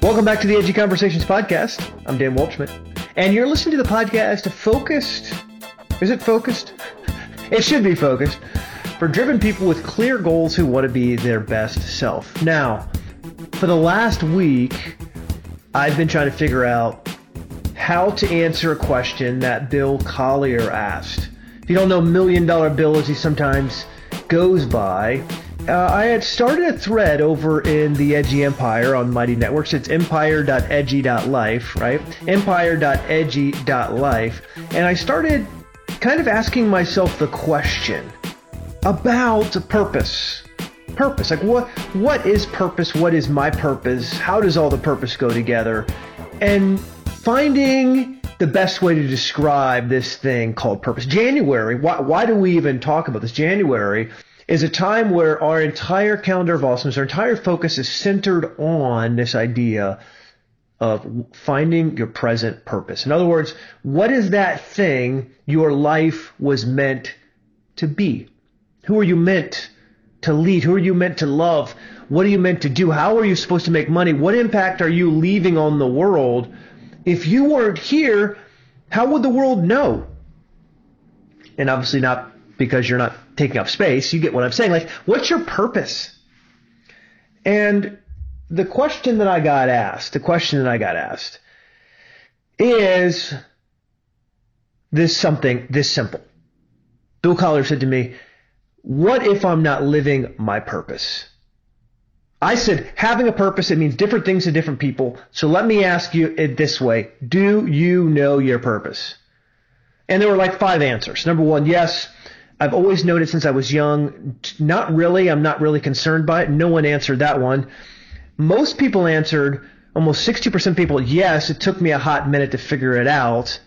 Welcome back to the Edgy Conversations podcast. I'm Dan Waldschmidt, and you're listening to the podcast Focused. Is it focused? It should be focused for driven people with clear goals who want to be their best self. Now, for the last week, I've been trying to figure out how to answer a question that Bill Collier asked. If you don't know Million Dollar Bill as he sometimes goes by, uh, I had started a thread over in the Edgy Empire on Mighty Networks. It's empire.edgy.life, right? Empire.edgy.life. And I started kind of asking myself the question about purpose. Purpose. Like what what is purpose? What is my purpose? How does all the purpose go together? And finding the best way to describe this thing called purpose. January, why, why do we even talk about this? January is a time where our entire calendar of awesomeness, our entire focus is centered on this idea of finding your present purpose. In other words, what is that thing your life was meant to be? Who are you meant to lead? Who are you meant to love? What are you meant to do? How are you supposed to make money? What impact are you leaving on the world? If you weren't here, how would the world know? And obviously not because you're not taking up space. You get what I'm saying. Like, what's your purpose? And the question that I got asked, the question that I got asked is this something this simple. Bill Collier said to me, What if I'm not living my purpose? I said, having a purpose, it means different things to different people. So let me ask you it this way. Do you know your purpose? And there were like five answers. Number one, yes, I've always known it since I was young. Not really. I'm not really concerned by it. No one answered that one. Most people answered, almost 60% people, yes, it took me a hot minute to figure it out.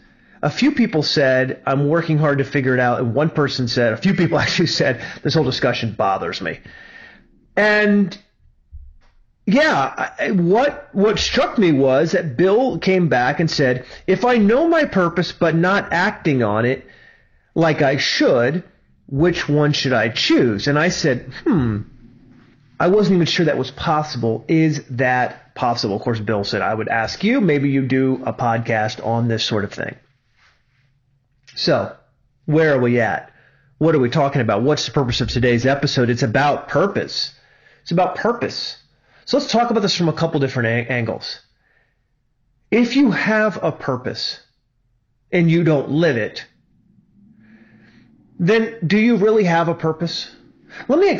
A few people said, I'm working hard to figure it out. And one person said, a few people actually said, this whole discussion bothers me. And yeah, what what struck me was that Bill came back and said, if I know my purpose but not acting on it like I should, which one should I choose? And I said, hmm, I wasn't even sure that was possible. Is that possible? Of course, Bill said, I would ask you, maybe you do a podcast on this sort of thing. So, where are we at? What are we talking about? What's the purpose of today's episode? It's about purpose. It's about purpose. So let's talk about this from a couple different a- angles. If you have a purpose and you don't live it, then do you really have a purpose? Let me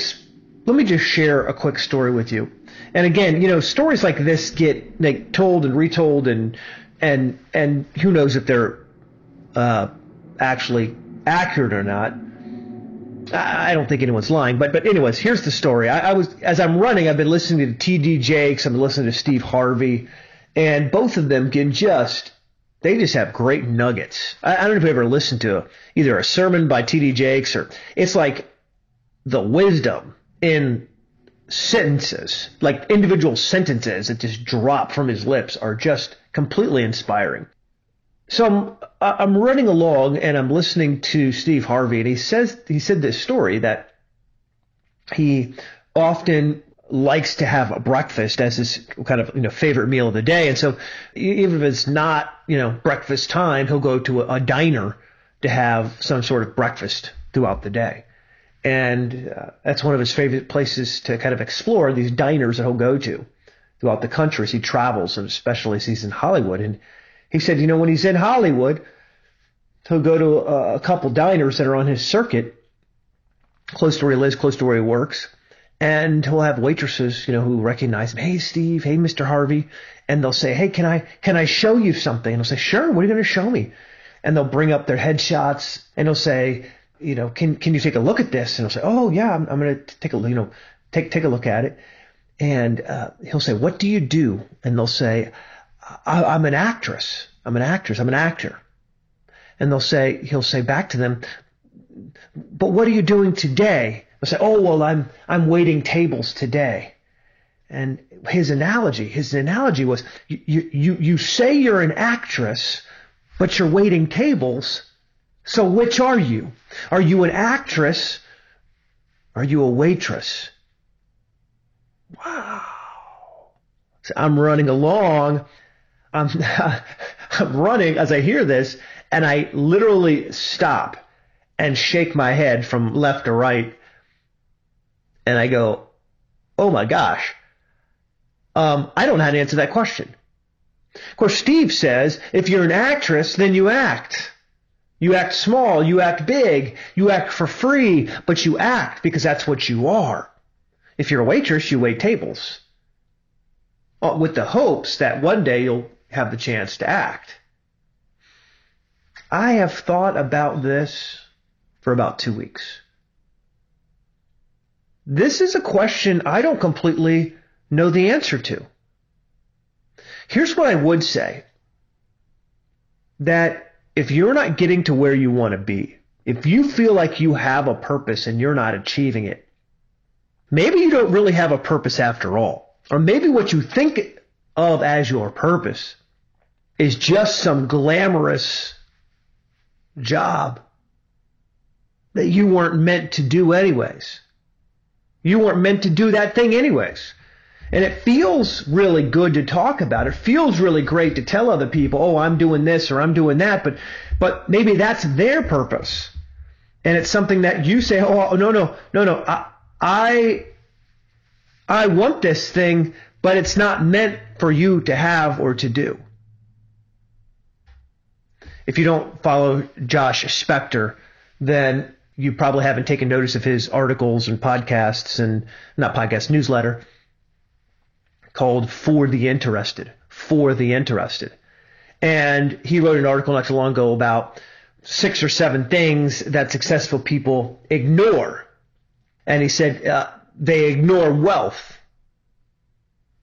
let me just share a quick story with you. And again, you know, stories like this get like told and retold, and and and who knows if they're uh, actually accurate or not. I don't think anyone's lying, but but anyways, here's the story. I, I was as I'm running, I've been listening to T.D. Jakes, I'm listening to Steve Harvey, and both of them can just they just have great nuggets. I, I don't know if you ever listened to either a sermon by T.D. Jakes or it's like the wisdom in sentences, like individual sentences that just drop from his lips are just completely inspiring. So I'm, I'm running along and I'm listening to Steve Harvey and he says, he said this story that he often likes to have a breakfast as his kind of you know favorite meal of the day, and so even if it's not you know breakfast time, he'll go to a, a diner to have some sort of breakfast throughout the day, and uh, that's one of his favorite places to kind of explore these diners that he'll go to throughout the country as he travels, and especially as he's in Hollywood. And he said, you know, when he's in Hollywood, he'll go to a, a couple diners that are on his circuit, close to where he lives, close to where he works and he'll have waitresses, you know, who recognize him. Hey, Steve. Hey, Mr. Harvey. And they'll say, Hey, can I, can I show you something? And he'll say, Sure. What are you going to show me? And they'll bring up their headshots and he'll say, you know, can, can you take a look at this? And he'll say, Oh, yeah, I'm, I'm going to take a, you know, take, take a look at it. And, uh, he'll say, What do you do? And they'll say, I'm an actress. I'm an actress. I'm an actor. And they'll say, he'll say back to them, But what are you doing today? They'll say, "Oh well, I'm I'm waiting tables today," and his analogy, his analogy was, you you you say you're an actress, but you're waiting tables So which are you? Are you an actress? Are you a waitress? Wow. So I'm running along. I'm, I'm running as I hear this, and I literally stop and shake my head from left to right. And I go, oh my gosh. Um, I don't know how to answer that question. Of course, Steve says if you're an actress, then you act. You act small, you act big, you act for free, but you act because that's what you are. If you're a waitress, you wait tables uh, with the hopes that one day you'll have the chance to act. I have thought about this for about two weeks. This is a question I don't completely know the answer to. Here's what I would say that if you're not getting to where you want to be, if you feel like you have a purpose and you're not achieving it, maybe you don't really have a purpose after all. Or maybe what you think of as your purpose is just some glamorous job that you weren't meant to do anyways. You weren't meant to do that thing anyways. And it feels really good to talk about. It feels really great to tell other people, oh, I'm doing this or I'm doing that, but but maybe that's their purpose. And it's something that you say, oh, oh no, no, no, no, I, I, I want this thing, but it's not meant for you to have or to do. If you don't follow Josh Spector, then you probably haven't taken notice of his articles and podcasts and not podcast newsletter called For the Interested. For the Interested. And he wrote an article not too long ago about six or seven things that successful people ignore. And he said uh, they ignore wealth.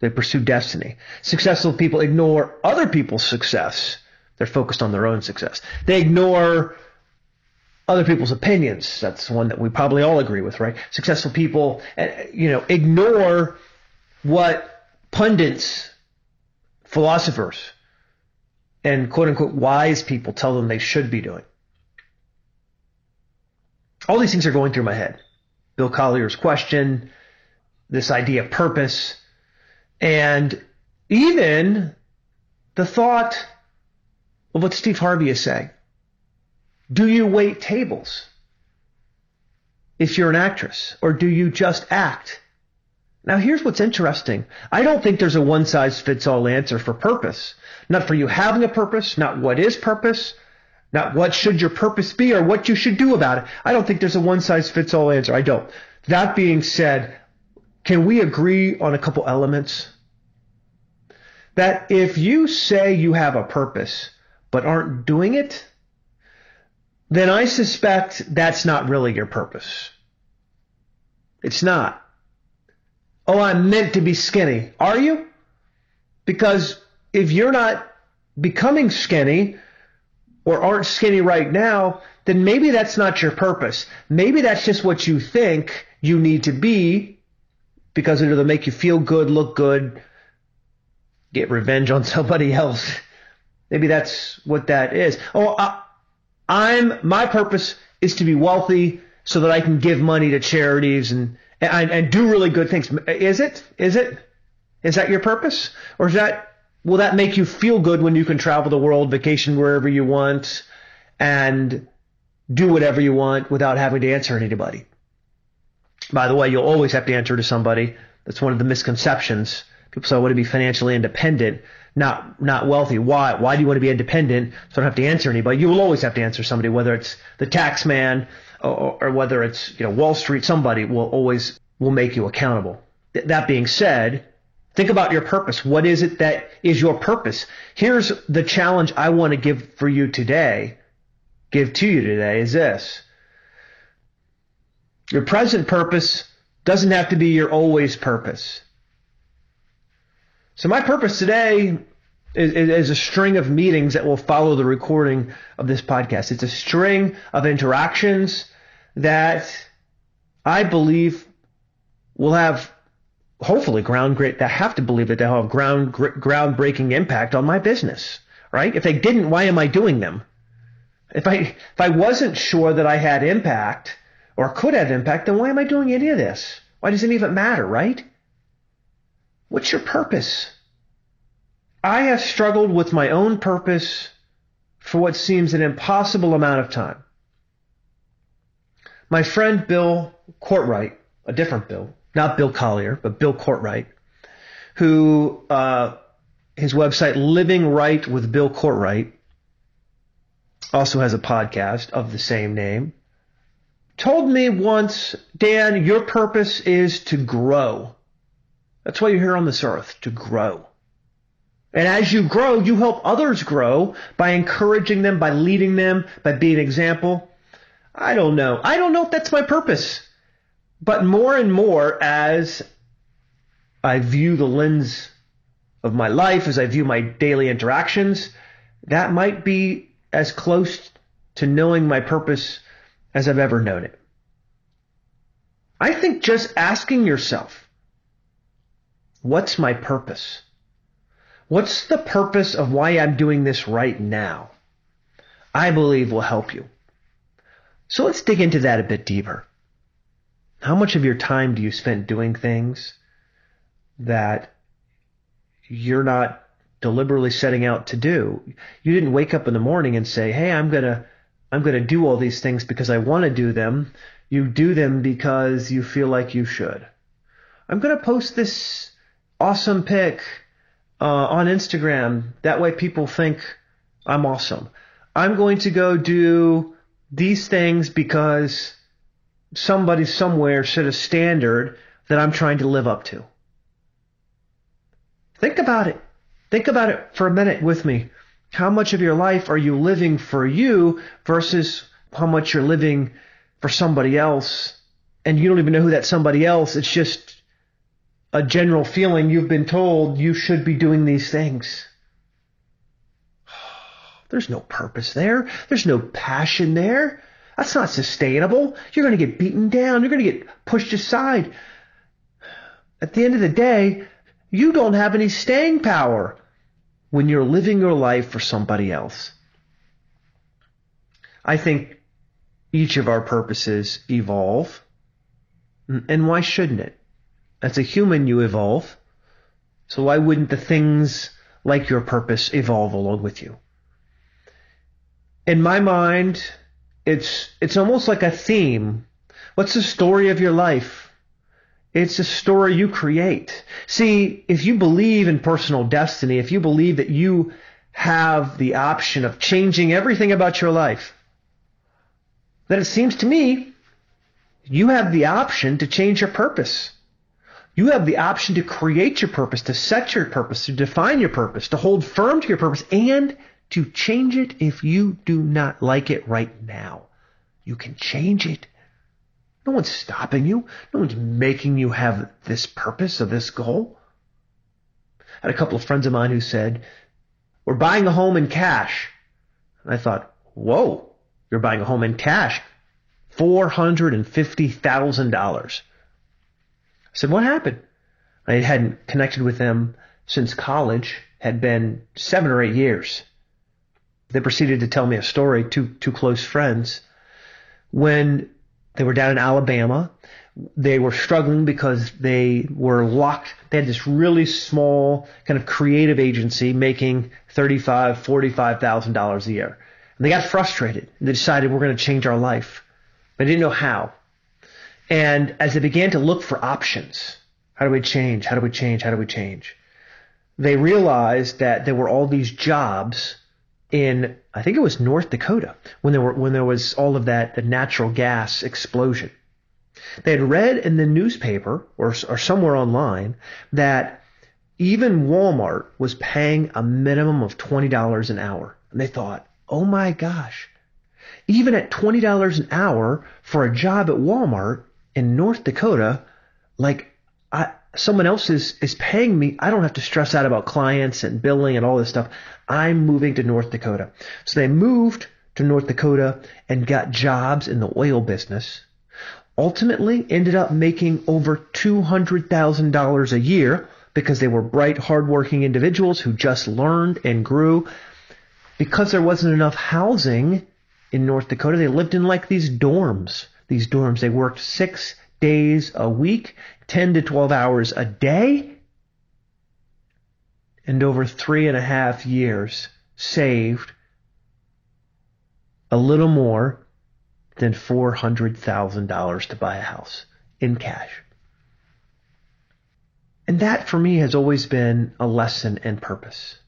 They pursue destiny. Successful people ignore other people's success. They're focused on their own success. They ignore other people's opinions. That's one that we probably all agree with, right? Successful people, eh, you know, ignore what pundits, philosophers, and quote unquote wise people tell them they should be doing. All these things are going through my head. Bill Collier's question, this idea of purpose, and even the thought of what Steve Harvey is saying. Do you wait tables if you're an actress, or do you just act? Now, here's what's interesting. I don't think there's a one size fits all answer for purpose. Not for you having a purpose, not what is purpose, not what should your purpose be or what you should do about it. I don't think there's a one size fits all answer. I don't. That being said, can we agree on a couple elements? That if you say you have a purpose but aren't doing it, then I suspect that's not really your purpose. It's not. Oh, I'm meant to be skinny. Are you? Because if you're not becoming skinny or aren't skinny right now, then maybe that's not your purpose. Maybe that's just what you think you need to be because it'll make you feel good, look good, get revenge on somebody else. Maybe that's what that is. Oh, I, I'm my purpose is to be wealthy so that I can give money to charities and and, and do really good things. Is it? Is it? Is that your purpose? Or is that will that make you feel good when you can travel the world, vacation wherever you want, and do whatever you want without having to answer anybody? By the way, you'll always have to answer to somebody. That's one of the misconceptions. Say, I want to be financially independent not not wealthy. Why? Why do you want to be independent? So I don't have to answer anybody. You will always have to answer somebody, whether it's the tax man or, or whether it's you know Wall Street. Somebody will always will make you accountable. Th- that being said, think about your purpose. What is it that is your purpose? Here's the challenge I want to give for you today. Give to you today is this. Your present purpose doesn't have to be your always purpose. So my purpose today is, is, a string of meetings that will follow the recording of this podcast. It's a string of interactions that I believe will have hopefully ground great that have to believe that they'll have ground groundbreaking impact on my business. Right? If they didn't, why am I doing them? If I if I wasn't sure that I had impact or could have impact, then why am I doing any of this? Why does it even matter, right? What's your purpose? I have struggled with my own purpose for what seems an impossible amount of time. My friend Bill Courtright, a different Bill, not Bill Collier, but Bill Courtright, who uh, his website Living Right with Bill Courtright also has a podcast of the same name, told me once, Dan, your purpose is to grow. That's why you're here on this earth, to grow. And as you grow, you help others grow by encouraging them, by leading them, by being an example. I don't know. I don't know if that's my purpose. But more and more as I view the lens of my life, as I view my daily interactions, that might be as close to knowing my purpose as I've ever known it. I think just asking yourself, what's my purpose? What's the purpose of why I'm doing this right now? I believe will help you. So let's dig into that a bit deeper. How much of your time do you spend doing things that you're not deliberately setting out to do? You didn't wake up in the morning and say, "Hey, I'm going to I'm going to do all these things because I want to do them." You do them because you feel like you should. I'm going to post this awesome pic uh, on Instagram. That way people think I'm awesome. I'm going to go do these things because somebody somewhere set a standard that I'm trying to live up to. Think about it. Think about it for a minute with me. How much of your life are you living for you versus how much you're living for somebody else? And you don't even know who that somebody else. Is, it's just a general feeling you've been told you should be doing these things. There's no purpose there. There's no passion there. That's not sustainable. You're going to get beaten down. You're going to get pushed aside. At the end of the day, you don't have any staying power when you're living your life for somebody else. I think each of our purposes evolve. And why shouldn't it? As a human, you evolve. So why wouldn't the things like your purpose evolve along with you? In my mind, it's it's almost like a theme. What's the story of your life? It's a story you create. See, if you believe in personal destiny, if you believe that you have the option of changing everything about your life, then it seems to me you have the option to change your purpose. You have the option to create your purpose, to set your purpose, to define your purpose, to hold firm to your purpose, and to change it if you do not like it right now. You can change it. No one's stopping you. No one's making you have this purpose or this goal. I had a couple of friends of mine who said, We're buying a home in cash. And I thought, Whoa, you're buying a home in cash. $450,000. I said, What happened? I hadn't connected with them since college, had been seven or eight years. They proceeded to tell me a story, two, two close friends, when they were down in Alabama. They were struggling because they were locked. They had this really small kind of creative agency making thirty-five, forty-five thousand dollars a year. And they got frustrated. They decided we're going to change our life. But they didn't know how. And as they began to look for options, how do we change? How do we change? How do we change? They realized that there were all these jobs in I think it was North Dakota when there were when there was all of that the natural gas explosion. They had read in the newspaper or or somewhere online that even Walmart was paying a minimum of twenty dollars an hour, and they thought, "Oh my gosh." Even at $20 an hour for a job at Walmart in North Dakota, like I, someone else is, is paying me. I don't have to stress out about clients and billing and all this stuff. I'm moving to North Dakota. So they moved to North Dakota and got jobs in the oil business. Ultimately ended up making over $200,000 a year because they were bright, hardworking individuals who just learned and grew. Because there wasn't enough housing in North Dakota. They lived in like these dorms. These dorms. They worked six days a week, 10 to 12 hours a day. And over three and a half years, saved a little more than $400,000 to buy a house in cash. And that for me has always been a lesson and purpose.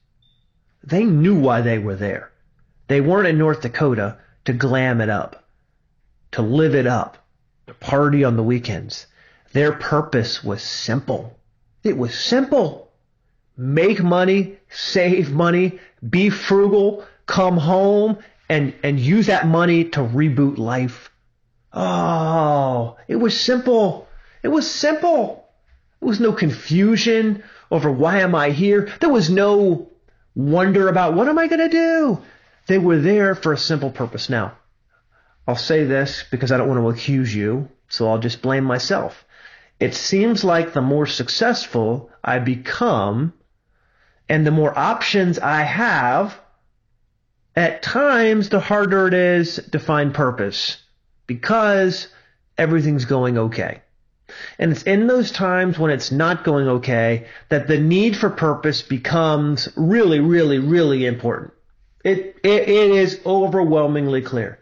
They knew why they were there. They weren't in North Dakota to glam it up, to live it up, to party on the weekends. Their purpose was simple. It was simple. Make money, save money, be frugal, come home and, and use that money to reboot life. Oh, it was simple. It was simple. There was no confusion over why am I here. There was no wonder about what am I going to do. They were there for a simple purpose. Now, I'll say this because I don't want to accuse you, so I'll just blame myself. It seems like the more successful I become and the more options I have, at times the harder it is to find purpose because everything's going okay. And it's in those times when it's not going okay that the need for purpose becomes really, really, really important. It, it, it is overwhelmingly clear.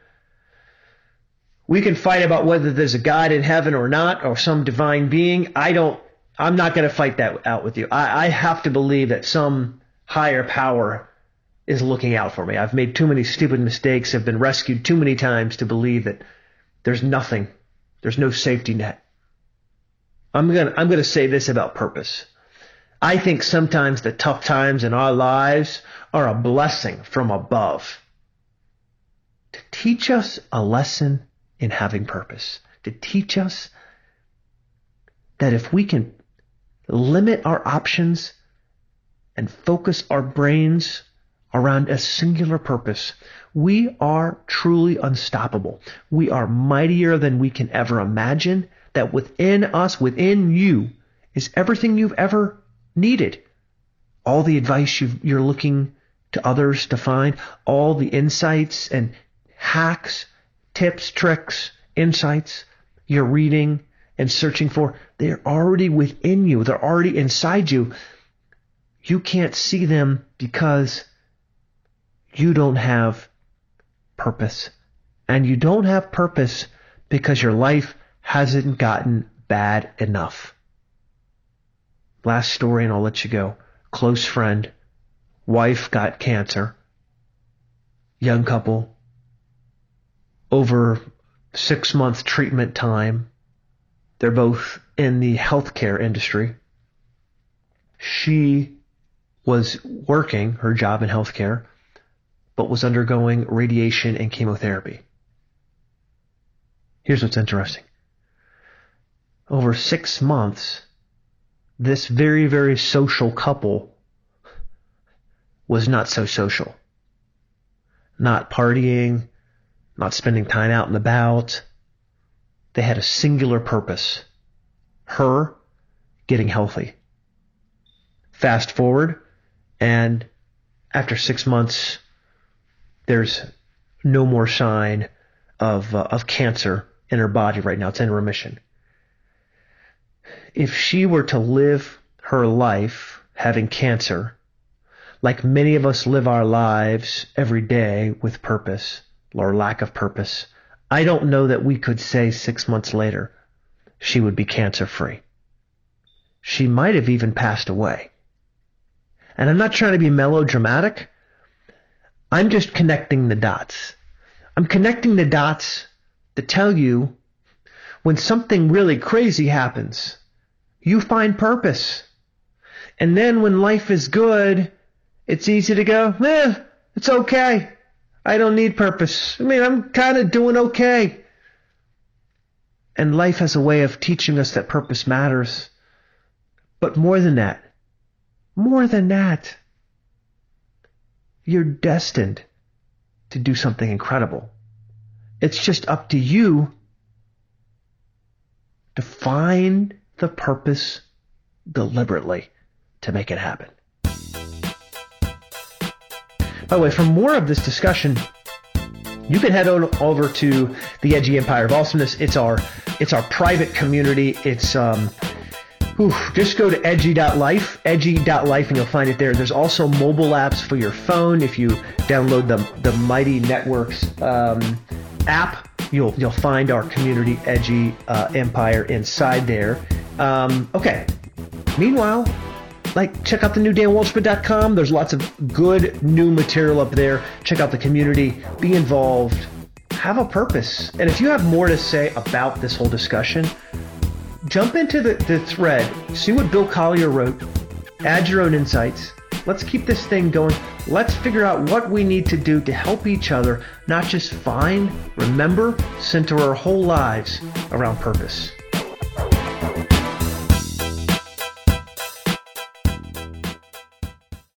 We can fight about whether there's a God in heaven or not, or some divine being. I don't, I'm not going to fight that out with you. I, I have to believe that some higher power is looking out for me. I've made too many stupid mistakes, have been rescued too many times to believe that there's nothing, there's no safety net. I'm gonna, I'm gonna say this about purpose. I think sometimes the tough times in our lives are a blessing from above to teach us a lesson in having purpose, to teach us that if we can limit our options and focus our brains around a singular purpose, we are truly unstoppable. We are mightier than we can ever imagine. That within us, within you, is everything you've ever needed. All the advice you are looking to others to find, all the insights and hacks, tips, tricks, insights you're reading and searching for, they're already within you. They're already inside you. You can't see them because you don't have purpose. And you don't have purpose because your life hasn't gotten bad enough. Last story, and I'll let you go. Close friend, wife got cancer, young couple, over six month treatment time. They're both in the healthcare industry. She was working her job in healthcare but was undergoing radiation and chemotherapy. Here's what's interesting. Over six months, this very, very social couple was not so social. Not partying, not spending time out and about. They had a singular purpose. Her getting healthy. Fast forward, and after six months, there's no more sign of uh, of cancer in her body right now. It's in remission. If she were to live her life having cancer, like many of us live our lives every day with purpose or lack of purpose, I don't know that we could say six months later she would be cancer free. She might have even passed away. And I'm not trying to be melodramatic. I'm just connecting the dots. I'm connecting the dots to tell you when something really crazy happens, you find purpose. And then when life is good, it's easy to go, eh, it's okay. I don't need purpose. I mean, I'm kind of doing okay. And life has a way of teaching us that purpose matters. But more than that, more than that, you're destined to do something incredible. It's just up to you to find the purpose deliberately to make it happen. By the way, for more of this discussion, you can head on over to the Edgy Empire of Awesomeness. It's our it's our private community. It's um, just go to edgy.life, edgy.life, and you'll find it there. There's also mobile apps for your phone. If you download the the Mighty Networks um, app, you'll you'll find our community Edgy uh, Empire inside there. Um, okay. Meanwhile, like check out the new danwaldschmidt.com there's lots of good new material up there. Check out the community. Be involved. Have a purpose. And if you have more to say about this whole discussion jump into the, the thread. See what bill collier wrote. Add your own insights. Let's keep this thing going. Let's figure out what we need to do to help each other not just find remember center our whole lives around purpose